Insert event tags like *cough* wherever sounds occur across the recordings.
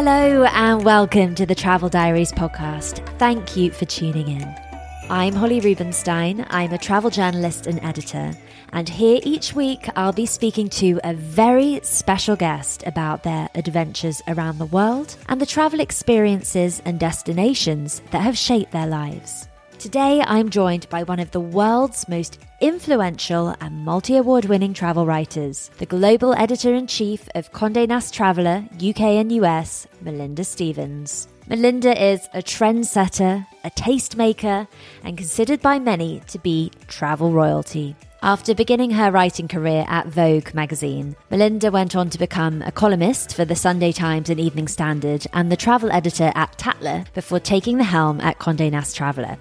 Hello, and welcome to the Travel Diaries podcast. Thank you for tuning in. I'm Holly Rubenstein. I'm a travel journalist and editor. And here each week, I'll be speaking to a very special guest about their adventures around the world and the travel experiences and destinations that have shaped their lives. Today, I'm joined by one of the world's most influential and multi award winning travel writers, the global editor in chief of Conde Nast Traveller, UK and US, Melinda Stevens. Melinda is a trendsetter, a tastemaker, and considered by many to be travel royalty. After beginning her writing career at Vogue magazine, Melinda went on to become a columnist for the Sunday Times and Evening Standard and the travel editor at Tatler before taking the helm at Conde Nast Traveller.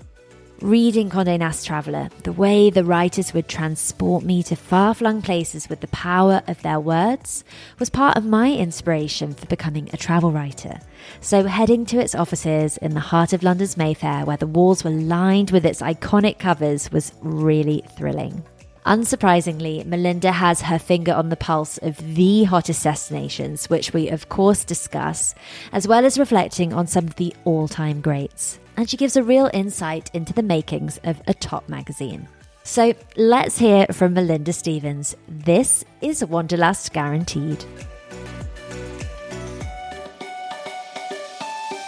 Reading Conde Nast Traveller, the way the writers would transport me to far flung places with the power of their words, was part of my inspiration for becoming a travel writer. So, heading to its offices in the heart of London's Mayfair, where the walls were lined with its iconic covers, was really thrilling. Unsurprisingly, Melinda has her finger on the pulse of the hottest destinations, which we of course discuss, as well as reflecting on some of the all time greats and she gives a real insight into the makings of a top magazine. So let's hear from Melinda Stevens. This is Wanderlust Guaranteed.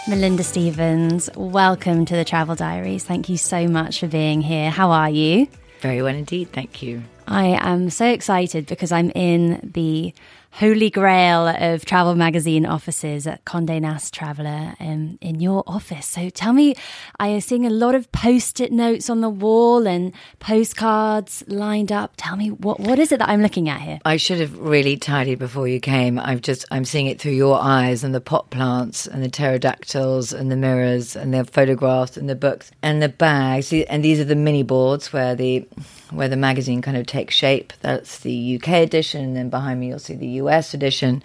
Melinda Stevens, welcome to the Travel Diaries. Thank you so much for being here. How are you? Very well indeed, thank you. I am so excited because I'm in the holy grail of travel magazine offices at Condé Nast Traveller in, in your office. So tell me, I am seeing a lot of post-it notes on the wall and postcards lined up. Tell me, what, what is it that I'm looking at here? I should have really tidied before you came. I've just, I'm seeing it through your eyes and the pot plants and the pterodactyls and the mirrors and the photographs and the books and the bags. And these are the mini boards where the where the magazine kind of takes shape. That's the UK edition, and then behind me you'll see the US edition,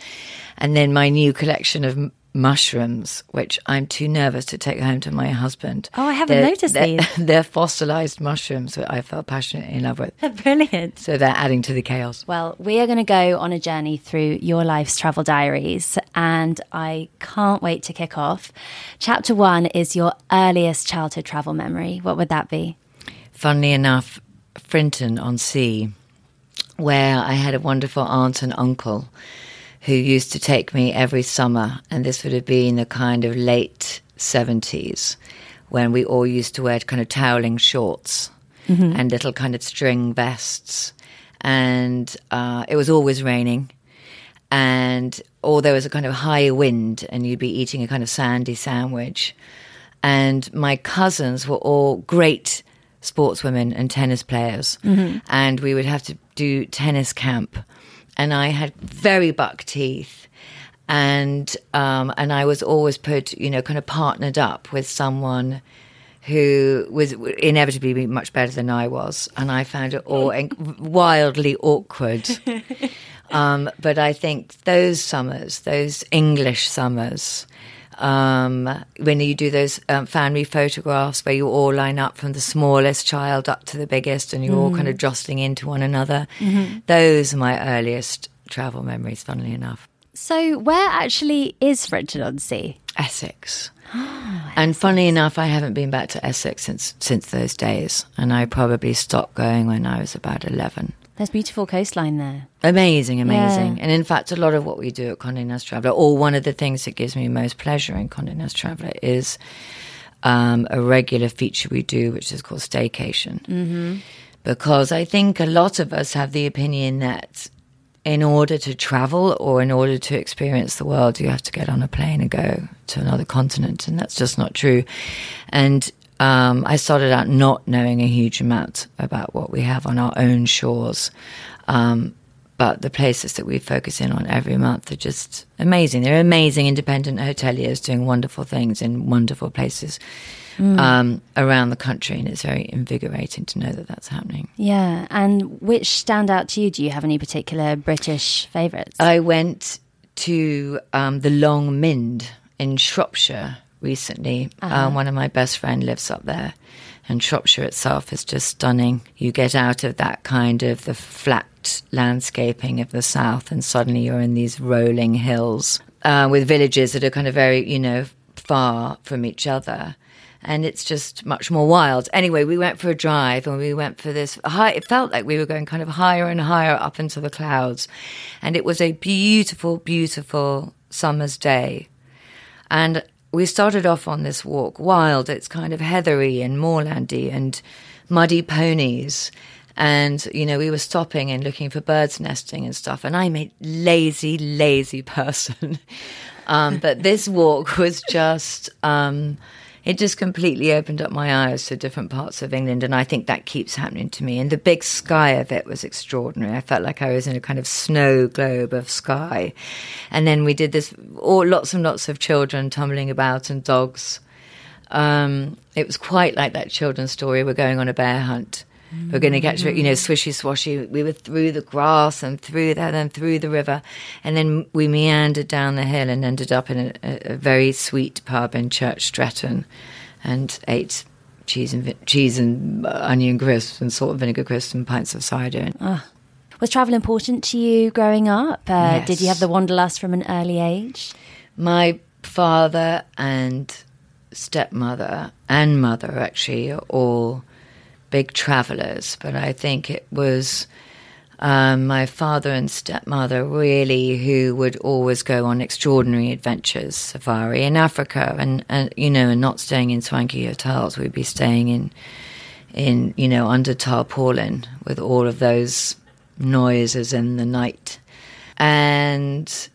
and then my new collection of mushrooms, which I'm too nervous to take home to my husband. Oh, I haven't they're, noticed they're, these. *laughs* They're fossilized mushrooms that I felt passionately in love with. They're *laughs* Brilliant. So they're adding to the chaos. Well, we are going to go on a journey through your life's travel diaries, and I can't wait to kick off. Chapter one is your earliest childhood travel memory. What would that be? Funnily enough, Frinton on Sea, where I had a wonderful aunt and uncle who used to take me every summer. And this would have been the kind of late 70s when we all used to wear kind of toweling shorts mm-hmm. and little kind of string vests. And uh, it was always raining. And or there was a kind of high wind, and you'd be eating a kind of sandy sandwich. And my cousins were all great sportswomen and tennis players, mm-hmm. and we would have to do tennis camp. And I had very buck teeth, and um, and I was always put, you know, kind of partnered up with someone who was inevitably much better than I was, and I found it all wildly awkward. *laughs* Um, but I think those summers, those English summers, um, when you do those um, family photographs where you all line up from the smallest child up to the biggest and you're mm. all kind of mm. jostling into one another. Mm-hmm. Those are my earliest travel memories, funnily enough. So, where actually is Frinton on Sea? Essex. Oh, *gasps* and funny enough, I haven't been back to Essex since since those days, and I probably stopped going when I was about eleven. There's beautiful coastline there. Amazing, amazing. Yeah. And in fact, a lot of what we do at Condé Nast Traveller, or one of the things that gives me most pleasure in Condé Nast Traveller, is um, a regular feature we do, which is called Staycation. Mm-hmm. Because I think a lot of us have the opinion that in order to travel or in order to experience the world, you have to get on a plane and go to another continent. And that's just not true. And um, I started out not knowing a huge amount about what we have on our own shores. Um, but the places that we focus in on every month are just amazing. They're amazing independent hoteliers doing wonderful things in wonderful places mm. um, around the country, and it's very invigorating to know that that's happening. Yeah, and which stand out to you? Do you have any particular British favourites? I went to um, the Long Mynd in Shropshire recently. Uh-huh. Um, one of my best friend lives up there, and Shropshire itself is just stunning. You get out of that kind of the flat landscaping of the south, and suddenly you're in these rolling hills. uh, with villages that are kind of very, you know, far from each other. And it's just much more wild. Anyway, we went for a drive and we went for this high, it felt like we were going kind of higher and higher up into the clouds. And it was a beautiful, beautiful summer's day. And we started off on this walk wild. It's kind of heathery and moorlandy and muddy ponies. And, you know, we were stopping and looking for birds nesting and stuff. And I'm a lazy, lazy *laughs* person. um, but this walk was just, um, it just completely opened up my eyes to different parts of England. And I think that keeps happening to me. And the big sky of it was extraordinary. I felt like I was in a kind of snow globe of sky. And then we did this, all, lots and lots of children tumbling about and dogs. Um, it was quite like that children's story. We're going on a bear hunt we're going to get to it, you know, swishy swashy. We were through the grass and through that, and through the river, and then we meandered down the hill and ended up in a, a very sweet pub in Church Stretton, and ate cheese and cheese and onion crisps and salt and vinegar crisps and pints of cider. Oh. Was travel important to you growing up? Uh, yes. Did you have the wanderlust from an early age? My father and stepmother and mother actually are all big travelers, but I think it was um, my father and stepmother really who would always go on extraordinary adventures, safari in Africa, and, and you know, and not staying in swanky hotels. We'd be staying in in you know under tarpaulin with all of those noises in the night, and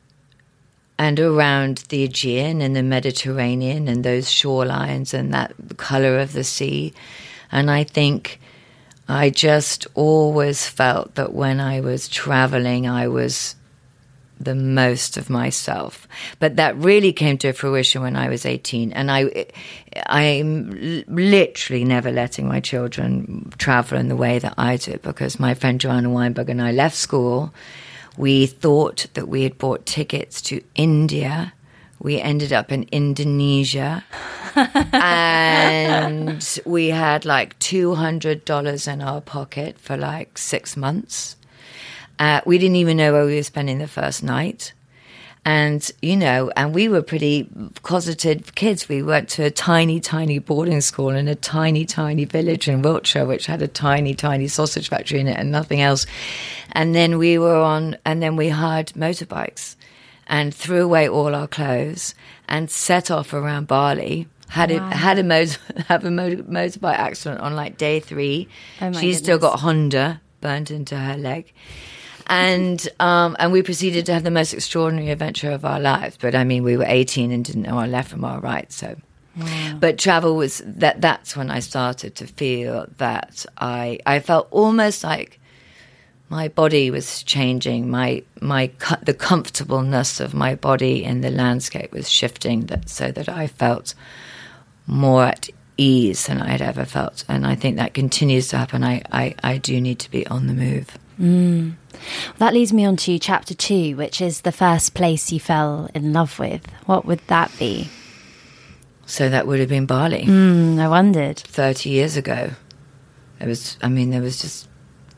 and around the Aegean and the Mediterranean and those shorelines and that color of the sea. And I think I just always felt that when I was traveling, I was the most of myself. But that really came to fruition when I was 18. And I, I'm literally never letting my children travel in the way that I did because my friend Joanna Weinberg and I left school. We thought that we had bought tickets to India. We ended up in Indonesia. *laughs* and we had like $200 in our pocket for like six months. Uh, we didn't even know where we were spending the first night. And, you know, and we were pretty closeted kids. We went to a tiny, tiny boarding school in a tiny, tiny village in Wiltshire, which had a tiny, tiny sausage factory in it and nothing else. And then we were on, and then we hired motorbikes and threw away all our clothes and set off around Bali had wow. a had a motor *laughs* have a motor, motorbike accident on like day three. Oh She's still got Honda burnt into her leg. And *laughs* um, and we proceeded to have the most extraordinary adventure of our lives. But I mean, we were eighteen and didn't know our left from our right. So, wow. but travel was that. That's when I started to feel that I I felt almost like my body was changing. My my the comfortableness of my body in the landscape was shifting. That so that I felt more at ease than I had ever felt. And I think that continues to happen. I, I, I do need to be on the move. Mm. That leads me on to chapter two, which is the first place you fell in love with. What would that be? So that would have been Bali. Mm, I wondered. 30 years ago. It was, I mean, there was just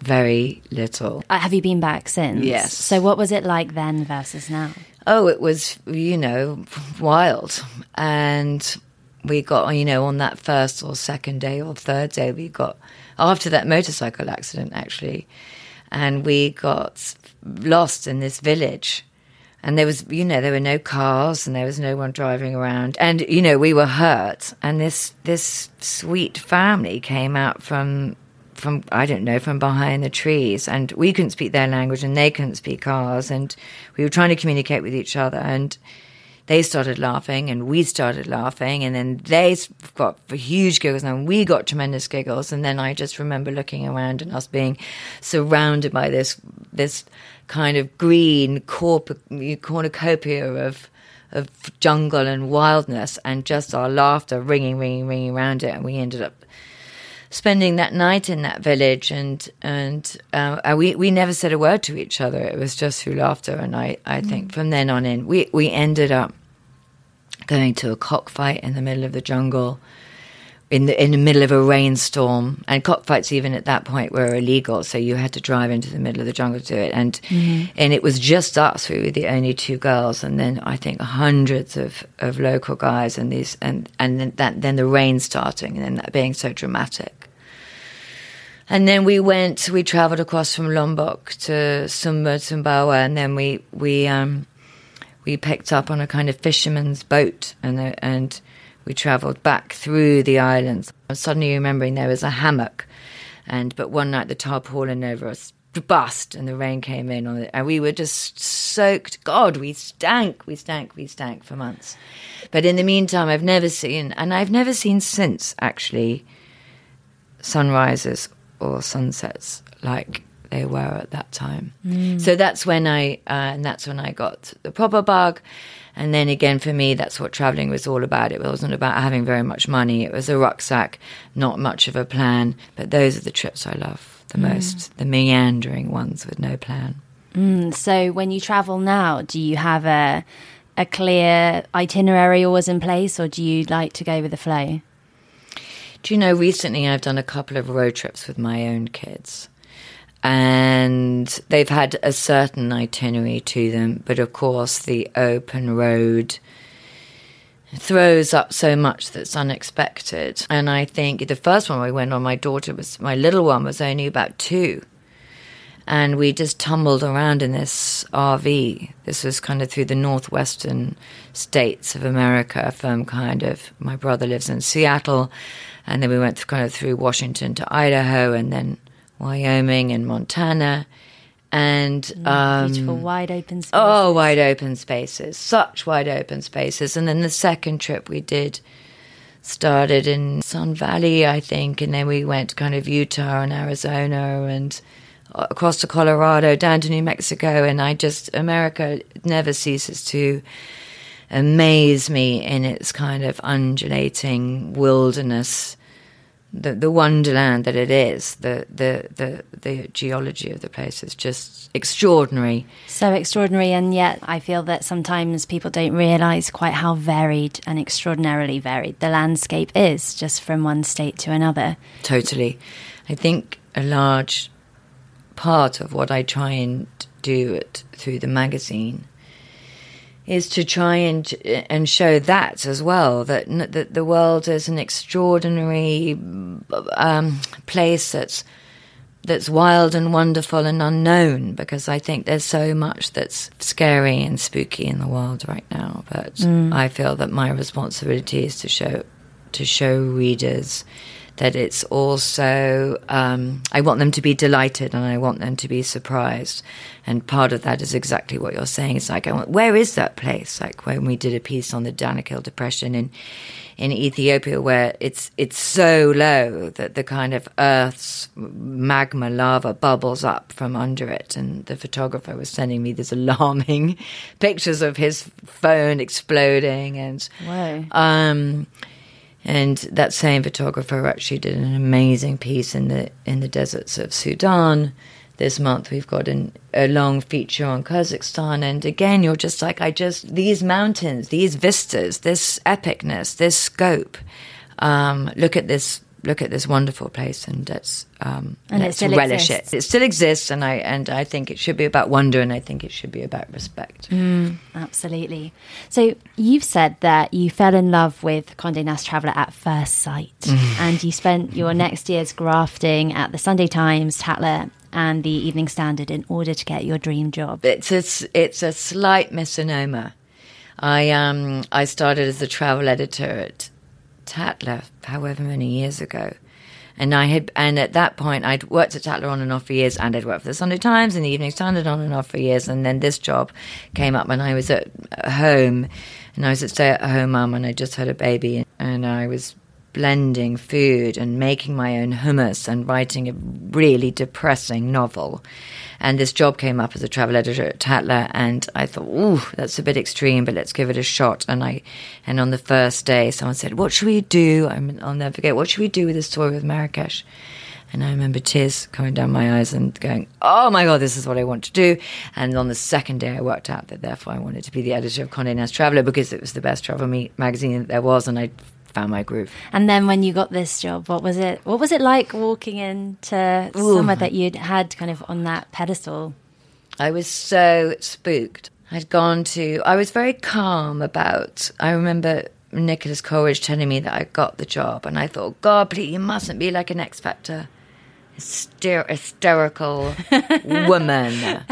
very little. Uh, have you been back since? Yes. So what was it like then versus now? Oh, it was, you know, wild. And we got, you know, on that first or second day or third day, we got, after that motorcycle accident, actually, and we got lost in this village. And there was, you know, there were no cars and there was no one driving around. And, you know, we were hurt. And this, this sweet family came out from, from, I don't know, from behind the trees. And we couldn't speak their language and they couldn't speak ours. And we were trying to communicate with each other. And, they started laughing and we started laughing and then they got huge giggles and we got tremendous giggles and then I just remember looking around and us being surrounded by this this kind of green cornucopia of of jungle and wildness and just our laughter ringing ringing ringing around it and we ended up spending that night in that village, and and uh, we we never said a word to each other. It was just through laughter, and I I mm. think from then on in, we we ended up going to a cockfight in the middle of the jungle. In the in the middle of a rainstorm, and cockfights even at that point were illegal, so you had to drive into the middle of the jungle to do it, and mm-hmm. and it was just us. We were the only two girls, and then I think hundreds of, of local guys, and these and and then that then the rain starting, and then that being so dramatic. And then we went, we traveled across from Lombok to Sumba, Sumbawa, and then we we um, we picked up on a kind of fisherman's boat, and and we travelled back through the islands. I'm suddenly remembering there was a hammock, and but one night the tarpaulin over us bust and the rain came in on it, and we were just soaked. God, we stank, we stank, we stank for months. But in the meantime, I've never seen, and I've never seen since actually, sunrises or sunsets like they were at that time. Mm. So that's when I, uh, and that's when I got the proper bug. And then again, for me, that's what traveling was all about. It wasn't about having very much money. It was a rucksack, not much of a plan. But those are the trips I love the mm. most, the meandering ones with no plan. Mm, so when you travel now, do you have a a clear itinerary always in place, or do you like to go with the flow? Do you know, recently I've done a couple of road trips with my own kids and they've had a certain itinerary to them, but of course, the open road throws up so much that's unexpected. And I think the first one we went on, my daughter was, my little one was only about two. And we just tumbled around in this RV. This was kind of through the northwestern states of America, from kind of, my brother lives in Seattle. And then we went kind of through Washington to Idaho and then Wyoming and Montana. And mm, um, beautiful wide open spaces. Oh, wide open spaces. Such wide open spaces. And then the second trip we did started in Sun Valley, I think, and then we went kind of Utah and Arizona and across to Colorado, down to New Mexico, and I just America never ceases to amaze me in its kind of undulating wilderness the the wonderland that it is, the the the the geology of the place is just extraordinary. So extraordinary, and yet I feel that sometimes people don't realise quite how varied and extraordinarily varied the landscape is, just from one state to another. Totally, I think a large part of what I try and do it through the magazine is to try and and show that as well that that the world is an extraordinary um, place that's that's wild and wonderful and unknown because I think there's so much that's scary and spooky in the world right now but mm. I feel that my responsibility is to show to show readers that it's also um, I want them to be delighted and I want them to be surprised. And part of that is exactly what you're saying. It's like, want, where is that place? Like when we did a piece on the Danakil Depression in in Ethiopia, where it's it's so low that the kind of Earth's magma lava bubbles up from under it. And the photographer was sending me these *laughs* alarming pictures of his phone exploding and. Wow. Um, and that same photographer actually did an amazing piece in the in the deserts of Sudan. This month we've got an, a long feature on Kazakhstan, and again you're just like I just these mountains, these vistas, this epicness, this scope. Um, look at this look at this wonderful place and let's um, and let's it relish exists. it. It still exists, and I and I think it should be about wonder, and I think it should be about respect. Mm, absolutely. So you've said that you fell in love with Condé Nast Traveller at first sight, mm. and you spent your next years grafting at the Sunday Times, Tatler, and the Evening Standard in order to get your dream job. It's a, it's a slight misnomer. I um I started as a travel editor at Tatler, however many years ago. And I had, and at that point, I'd worked at Tatler on and off for years, and I'd worked for the Sunday Times and the Evening Standard on and off for years. And then this job came up and I was at home, and I was a stay-at-home mum, and I just had a baby, and I was blending food and making my own hummus and writing a really depressing novel. And this job came up as a travel editor at Tatler, and I thought, "Ooh, that's a bit extreme, but let's give it a shot." And I, and on the first day, someone said, "What should we do?" I will never forget. What should we do with the story with Marrakesh? And I remember tears coming down my eyes and going, "Oh my god, this is what I want to do!" And on the second day, I worked out that therefore I wanted to be the editor of Condé Nast Traveler because it was the best travel magazine that there was, and I found my groove. And then when you got this job, what was it? What was it like walking into Ooh. somewhere that you'd had kind of on that pedestal? I was so spooked. I'd gone to, I was very calm about, I remember Nicholas Coleridge telling me that I got the job, and I thought, God, please, you mustn't be like an X Factor. Hyster- hysterical *laughs* woman,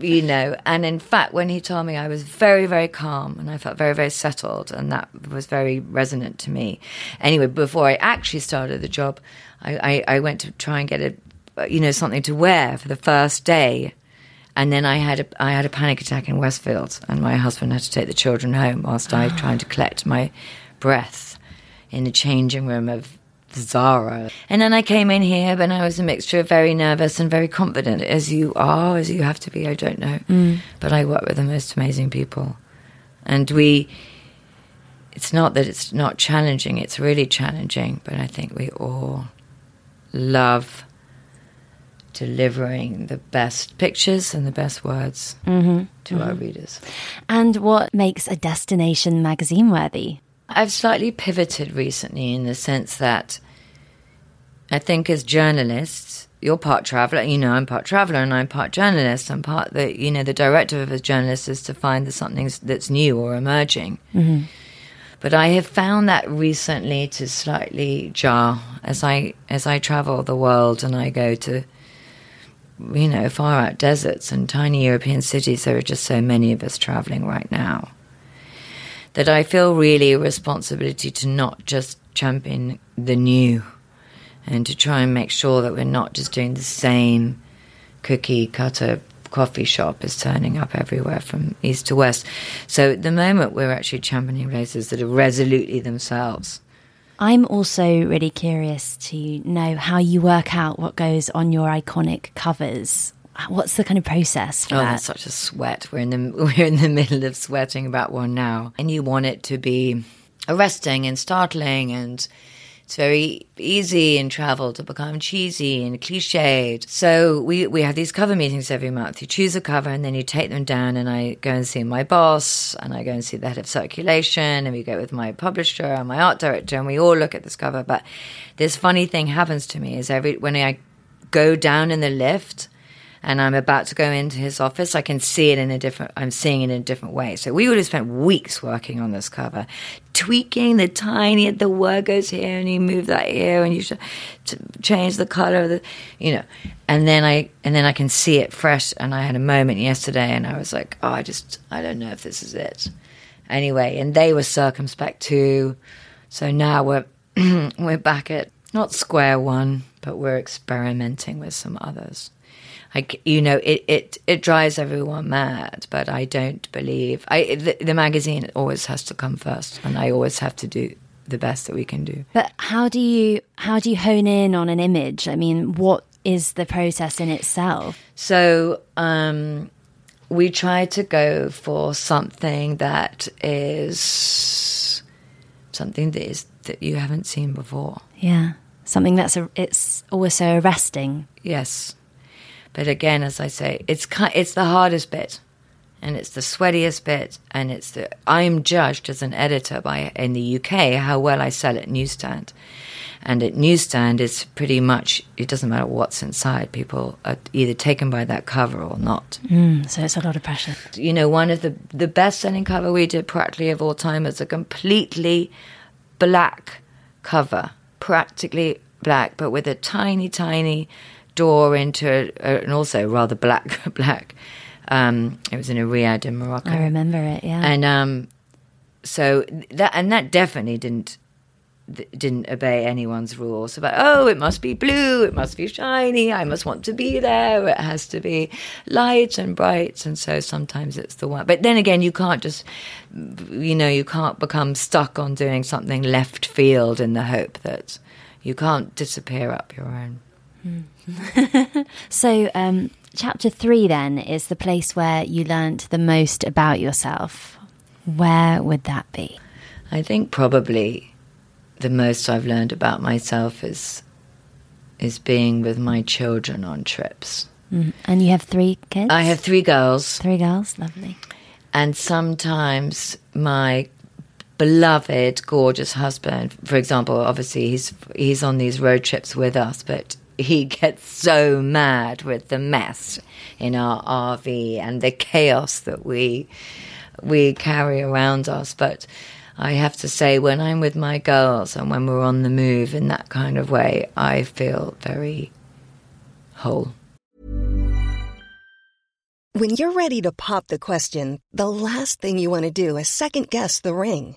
you know. And in fact, when he told me, I was very, very calm and I felt very, very settled, and that was very resonant to me. Anyway, before I actually started the job, I, I, I went to try and get a, you know, something to wear for the first day and then I had a I had a panic attack in Westfield, and my husband had to take the children home whilst I *gasps* trying to collect my breath in the changing room of Zara. And then I came in here, and I was a mixture of very nervous and very confident, as you are, as you have to be. I don't know, mm. but I work with the most amazing people, and we. It's not that it's not challenging; it's really challenging. But I think we all love delivering the best pictures and the best words mm-hmm. to our mm-hmm. readers. And what makes a destination magazine worthy? I've slightly pivoted recently in the sense that I think as journalists, you're part traveler, you know, I'm part traveler and I'm part journalist. I'm part the, you know, the directive of a journalist is to find the something that's new or emerging. Mm-hmm. But I have found that recently to slightly jar as I as I travel the world and I go to you know far out deserts and tiny European cities. There are just so many of us traveling right now that I feel really a responsibility to not just champion the new and to try and make sure that we're not just doing the same cookie cutter coffee shop is turning up everywhere from east to west. So at the moment, we're actually championing places that are resolutely themselves. I'm also really curious to know how you work out what goes on your iconic covers. What's the kind of process for Oh, that? that's such a sweat. We're in the *laughs* we're in the middle of sweating about one now, and you want it to be arresting and startling, and it's very easy in travel to become cheesy and cliched. So we we have these cover meetings every month. You choose a cover, and then you take them down, and I go and see my boss, and I go and see the head of circulation, and we go with my publisher and my art director, and we all look at this cover. But this funny thing happens to me is every when I go down in the lift and I'm about to go into his office, I can see it in a different. I'm seeing it in a different way. So we would have spent weeks working on this cover, tweaking the tiny. The word goes here, and you move that here, and you should change the color of the, you know. And then I and then I can see it fresh. And I had a moment yesterday, and I was like, oh, I just I don't know if this is it. Anyway, and they were circumspect too. So now we're *clears throat* we're back at not square one, but we're experimenting with some others like you know it, it it drives everyone mad but i don't believe i the, the magazine always has to come first and i always have to do the best that we can do But how do you how do you hone in on an image? I mean, what is the process in itself? so um we try to go for something that is something that is that you haven't seen before Yeah, something that's a, it's also arresting. Yes, but again, as I say, it's it's the hardest bit, and it's the sweatiest bit, and it's the I'm judged as an editor by in the UK how well I sell at newsstand, and at newsstand it's pretty much it doesn't matter what's inside. People are either taken by that cover or not. Mm, so it's a lot of pressure. You know, one of the the best selling cover we did practically of all time is a completely black cover, practically black, but with a tiny, tiny door into a, and also rather black, *laughs* black. Um, it was in a riad in Morocco, I remember it. Yeah, and um, so that and that definitely didn't th- didn't obey anyone's rules about oh it must be blue it must be shiny i must want to be there it has to be light and bright and so sometimes it's the one but then again you can't just you know you can't become stuck on doing something left field in the hope that you can't disappear up your own *laughs* So, um, chapter three then is the place where you learnt the most about yourself. Where would that be? I think probably the most I've learned about myself is is being with my children on trips. Mm. And you have three kids? I have three girls, three girls. Lovely. and sometimes my beloved, gorgeous husband. For example, obviously he's he's on these road trips with us, but he gets so mad with the mess in our RV and the chaos that we we carry around us. But I have to say, when I'm with my girls and when we're on the move in that kind of way, I feel very whole. When you're ready to pop the question, the last thing you want to do is second guess the ring.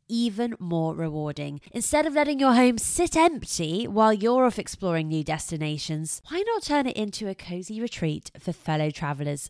even more rewarding. Instead of letting your home sit empty while you're off exploring new destinations, why not turn it into a cozy retreat for fellow travelers?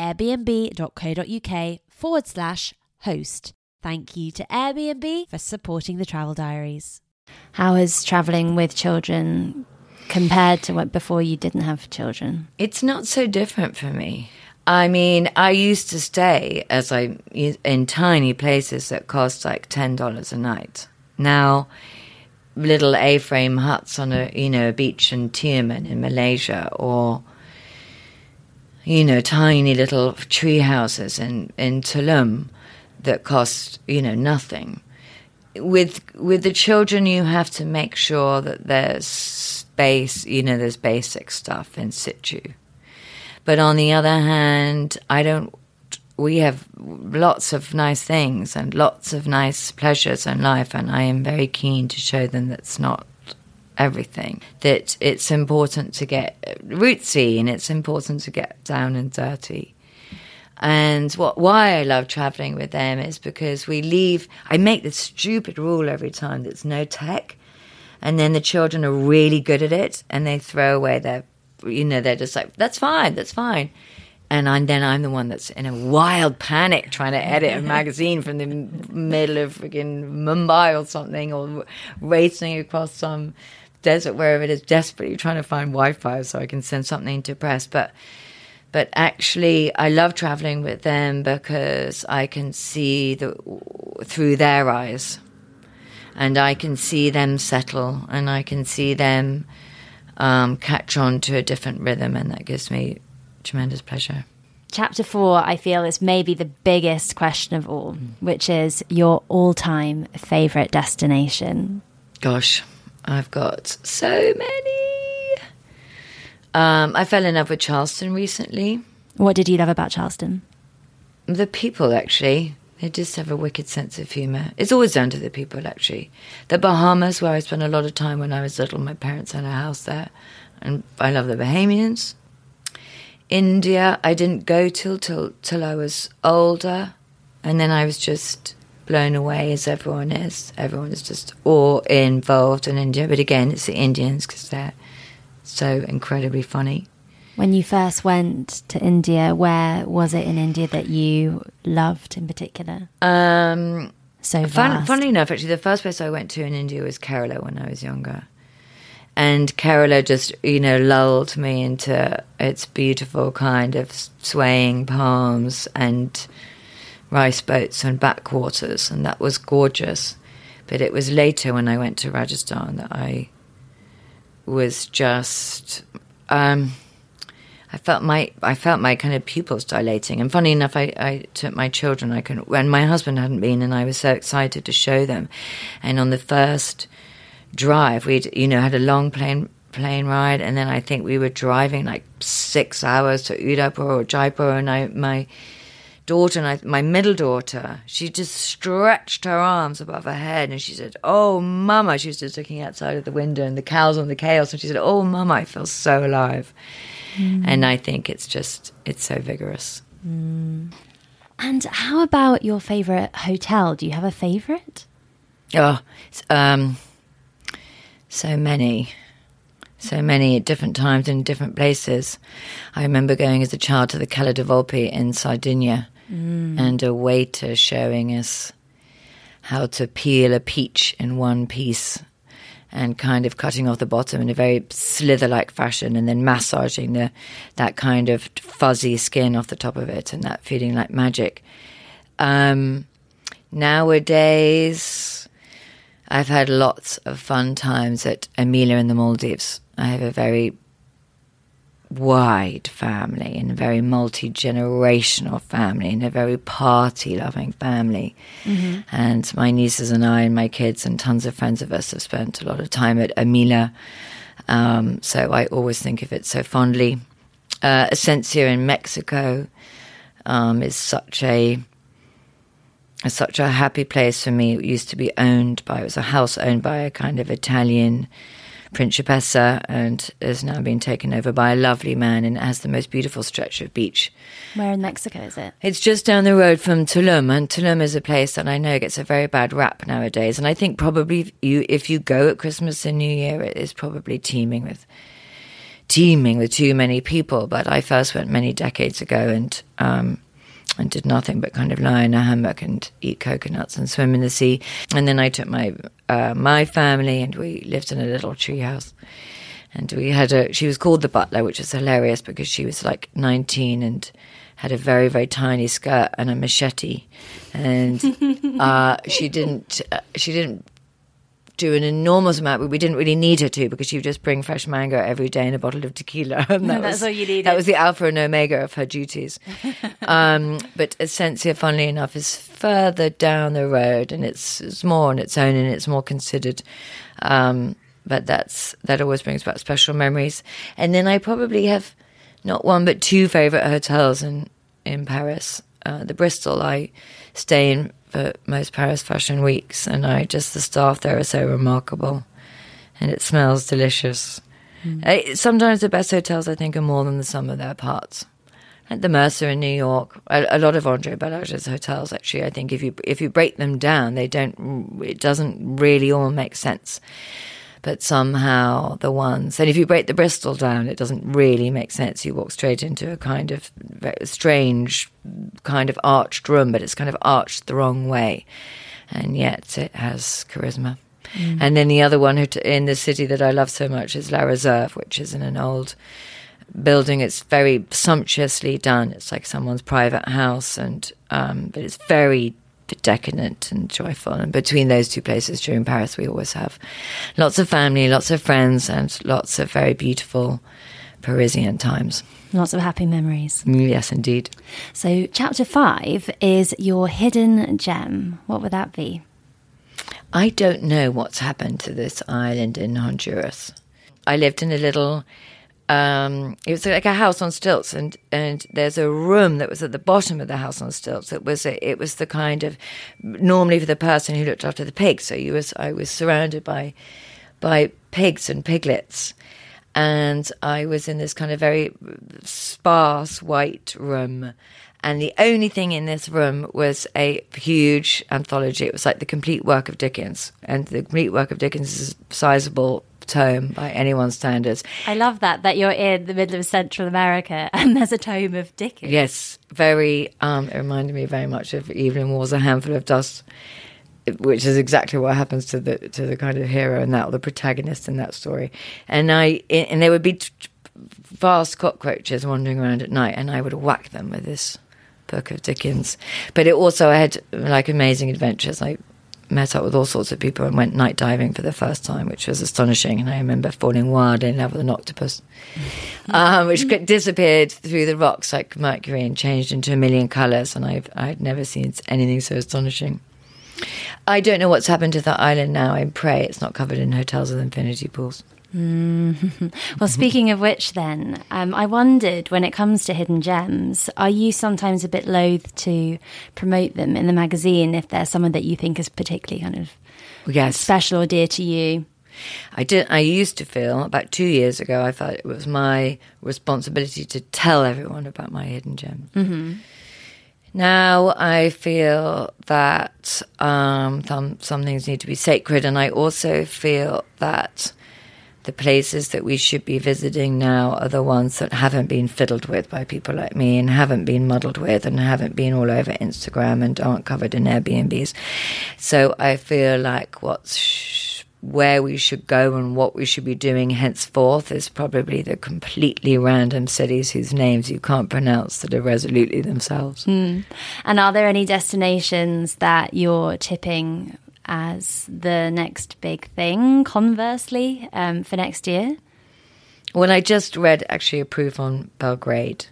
airbnb.co.uk forward slash host. Thank you to Airbnb for supporting the Travel Diaries. How is traveling with children compared to what before you didn't have children? It's not so different for me. I mean, I used to stay as I in tiny places that cost like ten dollars a night. Now, little A-frame huts on a you know a beach in Tioman in Malaysia, or you know tiny little tree houses in in Tulum that cost you know nothing. With with the children, you have to make sure that there's space. You know, there's basic stuff in situ. But on the other hand, I don't. We have lots of nice things and lots of nice pleasures in life, and I am very keen to show them that's not everything. That it's important to get rootsy and it's important to get down and dirty. And what why I love traveling with them is because we leave. I make this stupid rule every time that's no tech, and then the children are really good at it, and they throw away their, you know, they're just like that's fine, that's fine. And I'm, then I'm the one that's in a wild panic trying to edit a magazine from the middle of freaking Mumbai or something, or racing across some desert wherever it is, desperately trying to find Wi-Fi so I can send something to press. But but actually I love traveling with them because I can see the through their eyes and I can see them settle and I can see them um, catch on to a different rhythm and that gives me tremendous pleasure. Chapter four, I feel, is maybe the biggest question of all, which is your all time favorite destination. Gosh, I've got so many. Um, I fell in love with Charleston recently. What did you love about Charleston? The people, actually. They just have a wicked sense of humour. It's always down to the people, actually. The Bahamas, where I spent a lot of time when I was little, my parents had a house there, and I love the Bahamians. India, I didn't go till till till I was older, and then I was just blown away as everyone is. Everyone is just all involved in India. But again, it's the Indians because they're so incredibly funny. When you first went to India, where was it in India that you loved in particular? Um, So Fun, funnily enough, actually, the first place I went to in India was Kerala when I was younger. And Kerala just, you know, lulled me into its beautiful kind of swaying palms and rice boats and backwaters. And that was gorgeous. But it was later when I went to Rajasthan that I was just. Um, I felt my I felt my kind of pupils dilating. And funny enough, I, I took my children. I couldn't when my husband hadn't been, and I was so excited to show them. And on the first drive, we'd you know had a long plane plane ride, and then I think we were driving like six hours to Udaipur or Jaipur, and I my daughter and I, my middle daughter, she just stretched her arms above her head and she said, "Oh, mama!" She was just looking outside of the window and the cows on the chaos, and she said, "Oh, mama, I feel so alive." And I think it's just it's so vigorous. And how about your favorite hotel? Do you have a favorite? Oh, um, so many, so many at different times in different places. I remember going as a child to the Cala di Volpe in Sardinia, and a waiter showing us how to peel a peach in one piece. And kind of cutting off the bottom in a very slither-like fashion, and then massaging the that kind of fuzzy skin off the top of it, and that feeling like magic. Um, nowadays, I've had lots of fun times at Amilla in the Maldives. I have a very wide family and a very multi generational family and a very party loving family. And my nieces and I and my kids and tons of friends of us have spent a lot of time at Amilla. Um, so I always think of it so fondly. Uh, in Mexico um, is such a it's such a happy place for me. It used to be owned by, it was a house owned by a kind of Italian principessa and has now been taken over by a lovely man and has the most beautiful stretch of beach. Where in Mexico is it? It's just down the road from Tulum, and Tulum is a place that I know gets a very bad rap nowadays. And I think probably if you, if you go at Christmas and New Year, it is probably teeming with teeming with too many people. But I first went many decades ago and um, and did nothing but kind of lie in a hammock and eat coconuts and swim in the sea. And then I took my uh, my family and we lived in a little treehouse. And we had a. She was called the butler, which is hilarious because she was like nineteen and had a very very tiny skirt and a machete, and *laughs* uh, she didn't. Uh, she didn't do an enormous amount, but we didn't really need her to because she would just bring fresh mango every day and a bottle of tequila. *laughs* And that That's was, all you needed. That was the alpha and omega of her duties. *laughs* um, but Esencia, funnily enough, is further down the road and it's, it's more on its own and it's more considered. Um, but that's that always brings back special memories. And then I probably have not one but two favorite hotels in in Paris. Uh, the Bristol I stay in for most Paris fashion weeks, and I just the staff there are so remarkable, and it smells delicious. Uh, sometimes the best hotels I think are more than the sum of their parts. Like the Mercer in New York, a, a lot of Andre Balazs's hotels. Actually, I think if you if you break them down, they don't. It doesn't really all make sense but somehow the ones and if you break the bristol down it doesn't really make sense. You walk straight into a kind of strange kind of arched room but it's kind of arched the wrong way. And yet it has charisma. And then the other one t- in the city that i love so much is la reserve which is in an old building. It's very sumptuously done. It's like someone's private house and um, but it's very decadent and joyful. And between those two places during Paris, we always have lots of family, lots of friends, and lots of very beautiful Parisian times. Lots of happy memories. Mm, yes, indeed. So, chapter five is your hidden gem. What would that be? I don't know what's happened to this island in Honduras. I lived in a little. Um, it was like a house on stilts, and, and there's a room that was at the bottom of the house on stilts. It was a, it was the kind of normally for the person who looked after the pigs. So you was I was surrounded by by pigs and piglets, and I was in this kind of very sparse white room, And the only thing in this room was a huge anthology. It was like the complete work of Dickens. And the complete work of Dickens is a tome by anyone's standards. I love that that you're in the middle of Central America *laughs* and there's a tome of Dickens. Yes, very. Um, it reminded me very much of Evelyn Waugh's A Handful of Dust, which is exactly what happens to the to the kind of hero in that, or the protagonist in that story. And I and there would be vast cockroaches wandering around at night, and I would whack them with this book of Dickens. But it also had like amazing adventures. I met up with all sorts of people and went night diving for the first time, which was astonishing. And I remember falling wildly in love with an octopus, um, which disappeared through the rocks like mercury and changed into a million colours. And I've I'd never seen anything so astonishing. I don't know what's happened to that island now. I pray it's not covered in hotels with infinity pools. *laughs* Well, speaking of which, then, um, I wondered when it comes to hidden gems, are you sometimes a bit loath to promote them in the magazine if there's someone that you think is particularly kind of Yes, special or dear to you? I did. I used to feel about two years ago. I thought it was my responsibility to tell everyone about my hidden gems. Now I feel that um, some some things need to be sacred, and I also feel that the places that we should be visiting now are the ones that haven't been fiddled with by people like me, and haven't been muddled with, and haven't been all over Instagram, and aren't covered in Airbnbs. So I feel like what's sh- where we should go and what we should be doing henceforth is probably the completely random cities whose names you can't pronounce that are resolutely themselves. Hmm. And are there any destinations that you're tipping as the next big thing, conversely, um, for next year? When I just read actually a proof on Belgrade,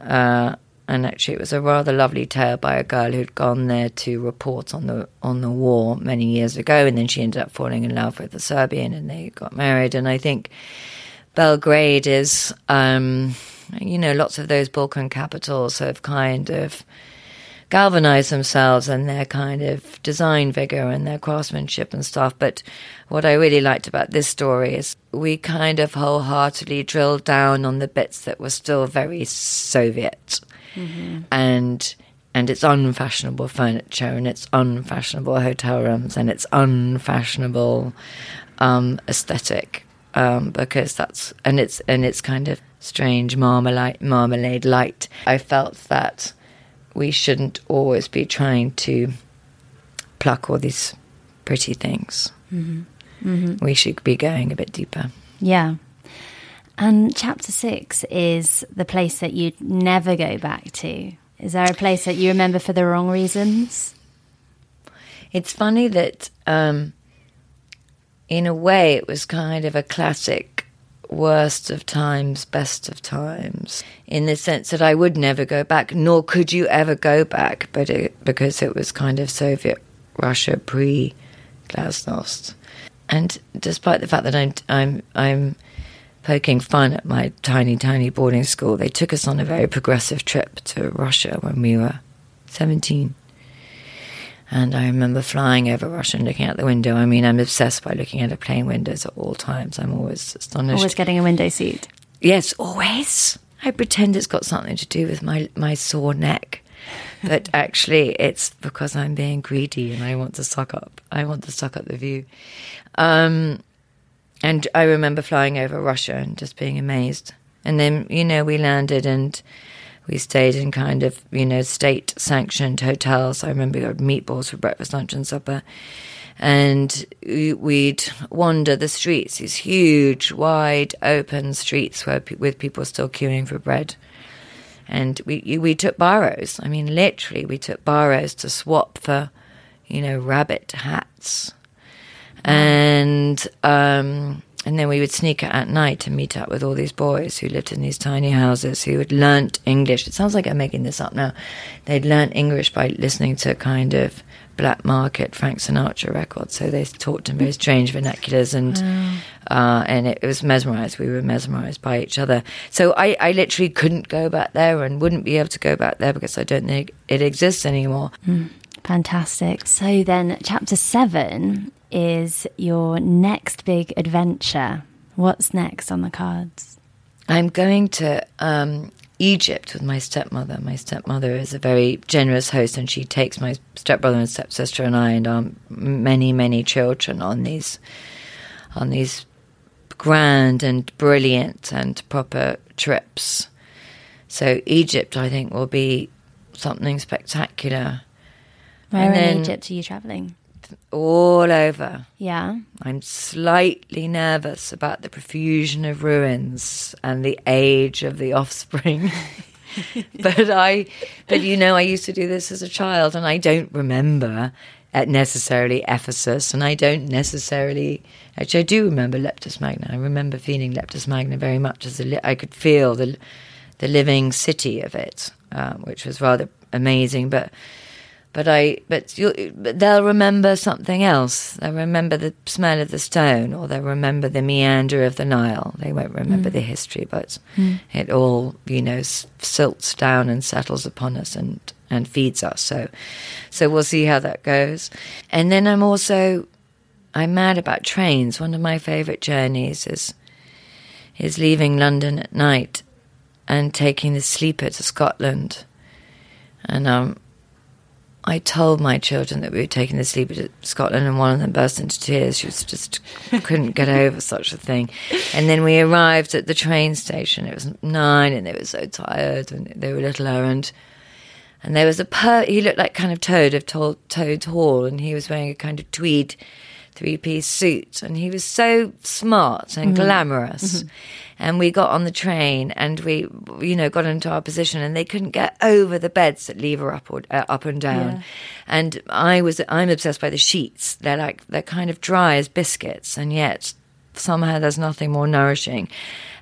uh, and actually it was a rather lovely tale by a girl who'd gone there to report on the on the war many years ago, and then she ended up falling in love with a Serbian, and they got married. And I think Belgrade is, um, you know, lots of those Balkan capitals have kind of galvanized themselves and their kind of design vigor and their craftsmanship and stuff. But what I really liked about this story is we kind of wholeheartedly drilled down on the bits that were still very Soviet and and it's unfashionable furniture and it's unfashionable hotel rooms and it's unfashionable um, aesthetic um, because that's and it's and it's kind of strange marmalade marmalade light. I felt that we shouldn't always be trying to pluck all these pretty things. We should be going a bit deeper. Yeah. And chapter six is the place that you'd never go back to. Is there a place that you remember for the wrong reasons? It's funny that, um, in a way, it was kind of a classic worst of times, best of times, in the sense that I would never go back, nor could you ever go back, but it, because it was kind of Soviet Russia pre Glasnost. And despite the fact that I'm, I'm, I'm poking fun at my tiny, tiny boarding school, they took us on a very progressive trip to Russia when we were 17. And I remember flying over Russia and looking out the window. I mean, I'm obsessed by looking at a plane windows at all times. I'm always astonished. Always getting a window seat. Yes, always. I pretend it's got something to do with my, my sore neck. But *laughs* actually, it's because I'm being greedy and I want to suck up. I want to suck up the view. Um, and I remember flying over Russia and just being amazed. And then, you know, we landed and we stayed in kind of, you know, state sanctioned hotels. I remember we had meatballs for breakfast, lunch, and supper. And we- we'd wander the streets, these huge, wide, open streets where, with people still queuing for bread. And we we took barrows. I mean, literally, we took barrows to swap for, you know, rabbit hats and um, and then we would sneak out at night to meet up with all these boys who lived in these tiny houses who had learnt English. It sounds like I'm making this up now. They'd learnt English by listening to kind of black market Frank Sinatra records. So they talked in very strange vernaculars, and uh, and it, it was mesmerized. We were mesmerized by each other. So I, I literally couldn't go back there and wouldn't be able to go back there because I don't think it exists anymore. Fantastic. So then, chapter seven is your next big adventure. What's next on the cards? I'm going to um, Egypt with my stepmother. My stepmother is a very generous host, and she takes my stepbrother and stepsister and I and our many, many children on these on these grand and brilliant and proper trips. So Egypt, I think, will be something spectacular. Where And in then- Egypt are you traveling? All over. Yeah. I'm slightly nervous about the profusion of ruins and the age of the offspring. *laughs* *laughs* but I, but you know, I used to do this as a child, and I don't remember uh, necessarily Ephesus, and I don't necessarily. Actually, I do remember Leptis Magna. I remember feeling Leptis Magna very much as a. Li- I could feel the, the living city of it, um, which was rather amazing. But but I, but, you, but they'll remember something else. They'll remember the smell of the stone, or they'll remember the meander of the Nile. They won't remember the history, but it all, you know, silts down and settles upon us and and feeds us. So, so we'll see how that goes. And then I'm also, I'm mad about trains. One of my favourite journeys is is leaving London at night and taking the sleeper to Scotland. And um, I told my children that we were taking the sleeper to Scotland, and one of them burst into tears. She was just couldn't get *laughs* over such a thing. And then we arrived at the train station. It was nine, and they were so tired, and they were little. And and there was a per. He looked like kind of Toad of Toad, Toad Hall, and he was wearing a kind of tweed three-piece suit, and he was so smart and mm-hmm. glamorous. Mm-hmm. And we got on the train, and we, you know, got into our position, and they couldn't get over the beds that lever up or uh, up and down. Yeah. And I was, I'm obsessed by the sheets. They're like they're kind of dry as biscuits, and yet somehow there's nothing more nourishing.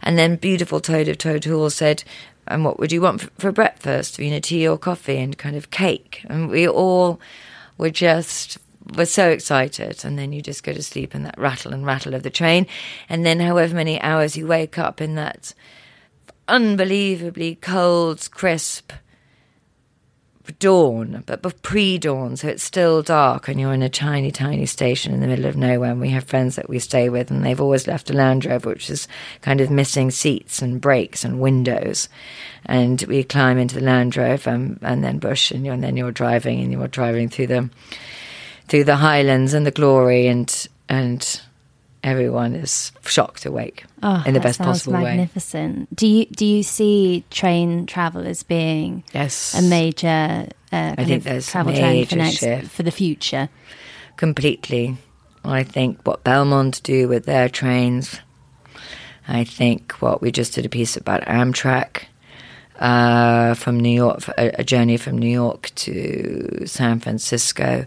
And then beautiful Toad of Toad Hall said, and what would you want for, for breakfast? You know, tea or coffee and kind of cake. And we all were just were so excited. And then you just go to sleep in that rattle and rattle of the train. And then however many hours you wake up in that unbelievably cold, crisp dawn, but pre dawn, so it's still dark, and you're in a tiny, tiny station in the middle of nowhere. And we have friends that we stay with, and they've always left a Land Rover, which is kind of missing seats and brakes and windows. And we climb into the Land Rover and, and then bush, and, and then you're driving, and you're driving through the through the highlands and the glory, and and everyone is shocked awake Oh, in the best possible way. magnificent. Do you do you see train travel as being Yes. a major uh, kind think there's travel trend major for next shift. for the future? completely. I think what Belmond do with their trains. I think what we just did a piece about Amtrak uh, from New York, a, a journey from New York to San Francisco.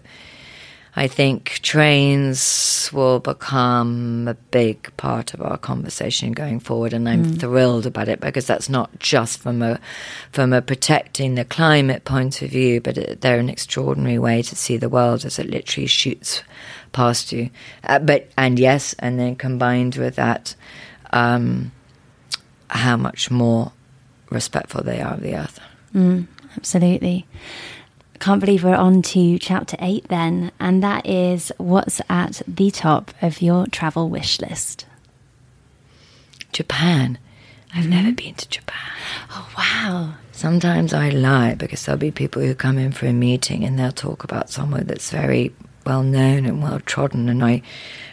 I think trains will become a big part of our conversation going forward, and I'm thrilled about it because that's not just from a from a protecting the climate point of view, but it, they're an extraordinary way to see the world as it literally shoots past you. Uh, but and yes, and then combined with that, um, how much more respectful they are of the earth. Absolutely. Can't believe we're on to chapter eight then, and that is what's at the top of your travel wish list. Japan. I've mm-hmm. never been to Japan. Oh wow! Sometimes I lie because there'll be people who come in for a meeting and they'll talk about somewhere that's very well known and well trodden, and I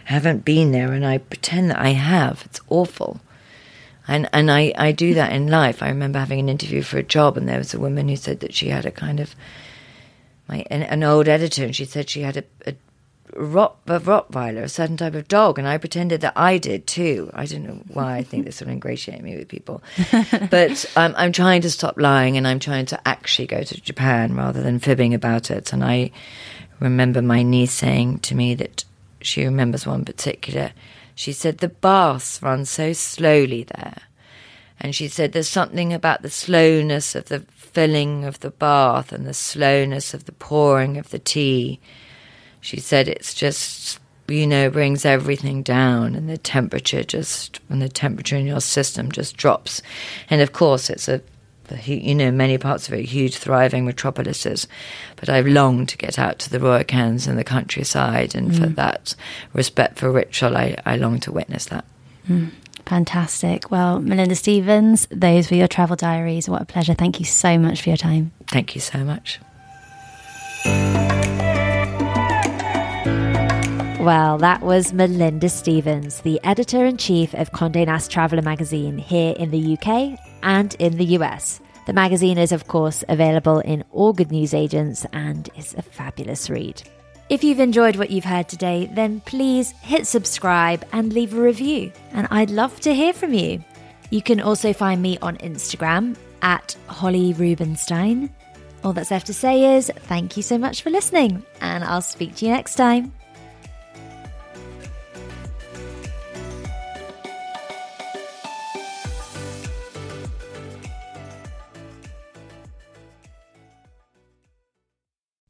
haven't been there, and I pretend that I have. It's awful. And and I, I do that in life. I remember having an interview for a job, and there was a woman who said that she had a kind of my an, an old editor, and she said she had a, a Rot, a Rottweiler, a certain type of dog, and I pretended that I did too. I don't know why I think this will ingratiate me with people, *laughs* but um, I'm trying to stop lying, and I'm trying to actually go to Japan rather than fibbing about it. And I remember my niece saying to me that she remembers one particular. She said the baths run so slowly there, and she said there's something about the slowness of the filling of the bath and the slowness of the pouring of the tea. She said it's just, you know, brings everything down and the temperature just, and the temperature in your system just drops. And of course, it's a, you know, many parts of it huge, thriving metropolises. But I've longed to get out to the ryokans and the countryside, and for mm. that respect for ritual, I, I long to witness that. Mm. Fantastic. Well, Melinda Stevens, those were your travel diaries. What a pleasure. Thank you so much for your time. Thank you so much. Well, that was Melinda Stevens, the editor in chief of Condé Nast Traveller magazine here in the UK and in the US. The magazine is, of course, available in all good newsagents and is a fabulous read. If you've enjoyed what you've heard today, then please hit subscribe and leave a review, and I'd love to hear from you. You can also find me on Instagram at Holly Rubenstein. All that's left to say is thank you so much for listening, and I'll speak to you next time.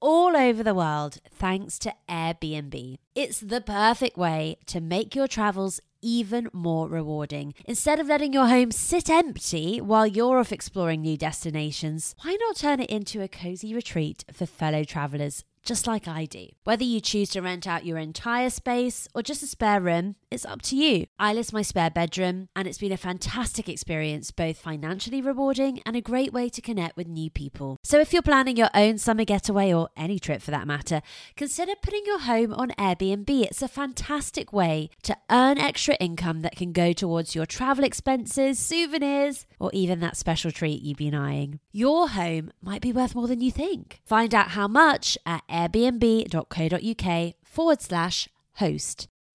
all over the world thanks to Airbnb. It's the perfect way to make your travels even more rewarding. Instead of letting your home sit empty while you're off exploring new destinations, why not turn it into a cozy retreat for fellow travelers? Just like I do. Whether you choose to rent out your entire space or just a spare room, it's up to you. I list my spare bedroom, and it's been a fantastic experience, both financially rewarding and a great way to connect with new people. So if you're planning your own summer getaway or any trip for that matter, consider putting your home on Airbnb. It's a fantastic way to earn extra income that can go towards your travel expenses, souvenirs, or even that special treat you've been eyeing. Your home might be worth more than you think. Find out how much at airbnb.co.uk forward slash host.